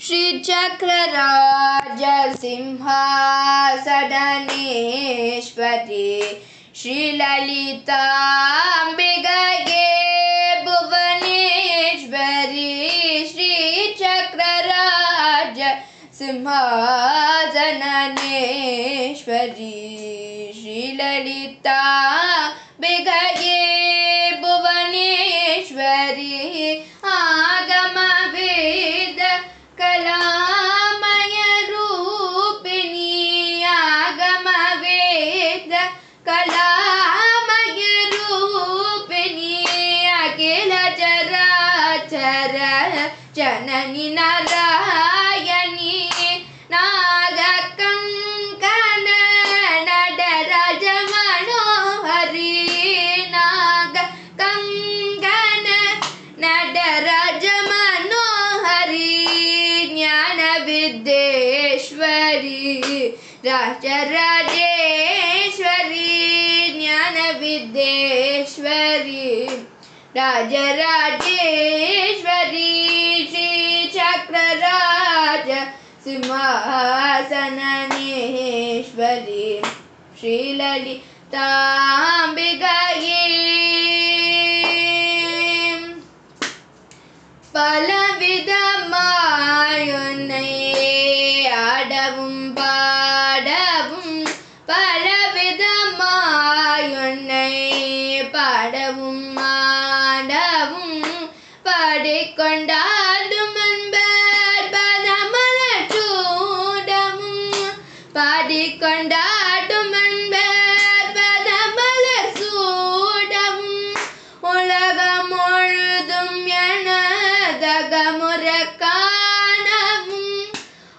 श्रीचक्रराजसिंहासदनेश्वरी श्रीललिताम्बिकये भुवनेश्वरी श्रीचक्रराज सिंहासननेश्वरी श्रीललिता कलामय रूपिणी अखिल चराचर जननि नारायणी नागकङ्कण नटराज मनोहरी नाग कङ्कण नटराज मनोहरी ज्ञानविद्येश्वरी राजराजेश्वरी ज्ञानविद्येश्वरी राजराजेश्वरी श्रीचक्रराज सिंहासननेश्वरी श्रीललिताम्बिकये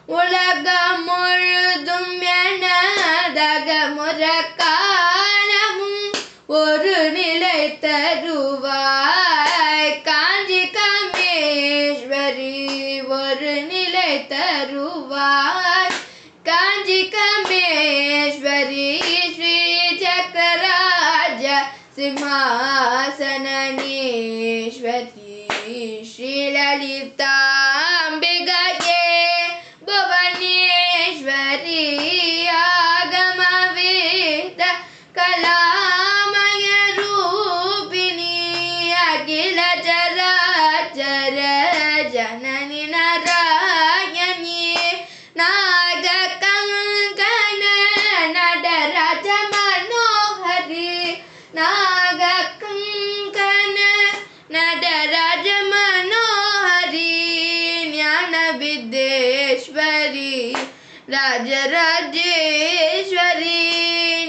உலகம் முழுதும் எனதகமுற காணவும். ஒரு நிலை தருவாய் காஞ்சி கமேஸ்வரி. ஒரு நிலை தருவாய் सननेश्व श्रीललिता ರಾಜೇಶ್ವರಿ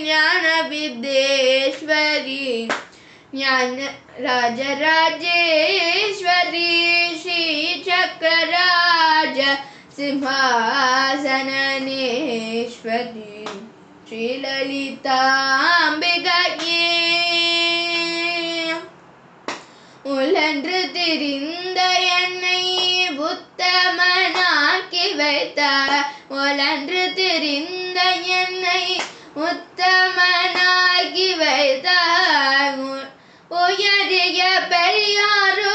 ಜ್ಞಾನ ವಿದ್ಯೇಶ್ವರಿ ಜ್ಞಾನ ರಾಜರಾಜೇಶ್ವರಿ ಶ್ರೀ ಚಕ್ರರಾಜ ಸಿಂಹಾಸನೇಶ್ವರಿ ಶ್ರೀಲಲಿತಾಂಬಿಗೆ உழன்று திரிந்த என்னை உத்தமனாக்கி வைத்தார் என்று தெரிந்த என்னை உத்தமனாகி வைத்தார். உயரிய பெரியாரோ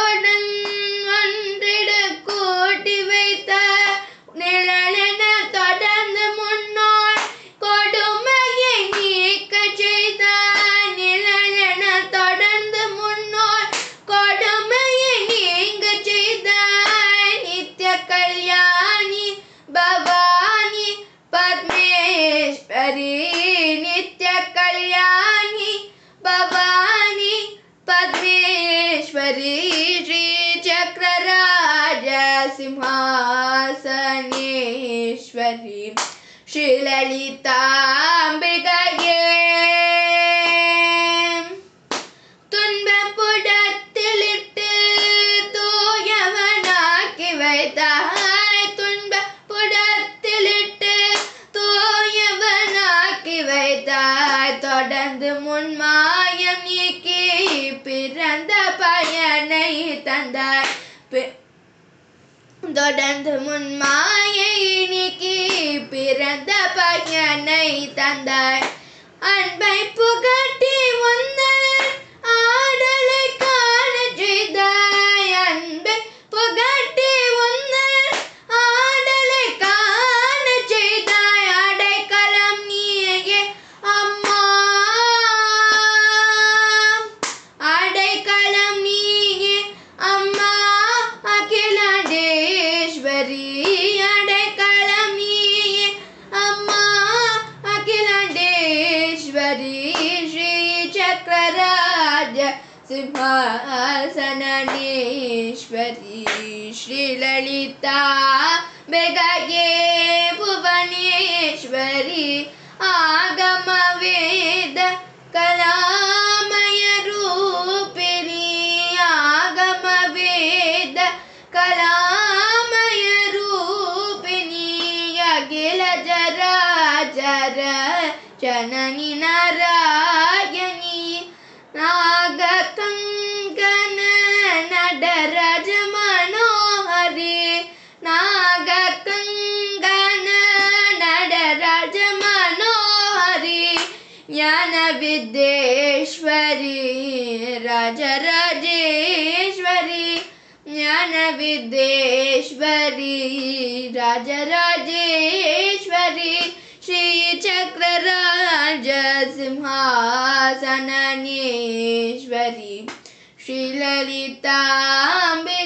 சிம்ஹாசனேஸ்வரி ஸ்ரீலலிதாம்பிகையே துன்பப்புடத்திலிட்டு தூயவனாக்கி வைத்தாய். துன்பப்புடத்திலிட்டு தூயவனாக்கி வைத்தாய். தொடர்ந்து முன்மாயம் நீக்கி பிறந்த பயனை தந்தாய். பி- தொடர்ந்து முன்மாயை நீக்கி பிறந்த பையனை தந்தாய். அன்பை புகட்டி உந்தன் सिंहासननेश्वरी श्रीललिता बेगये भुवनेश्वरी आगमवेद कलामय रूपिणी आगमवेद कलामय रूपिणी अखिल जरा जर जननि नारायणी ज्ञानविद्येश्वरी राजराजेश्वरी ज्ञानविद्येश्वरी राजराजेश्वरी श्रीचक्रराजसिंहासननेश्वरी श्रीललिताम्बे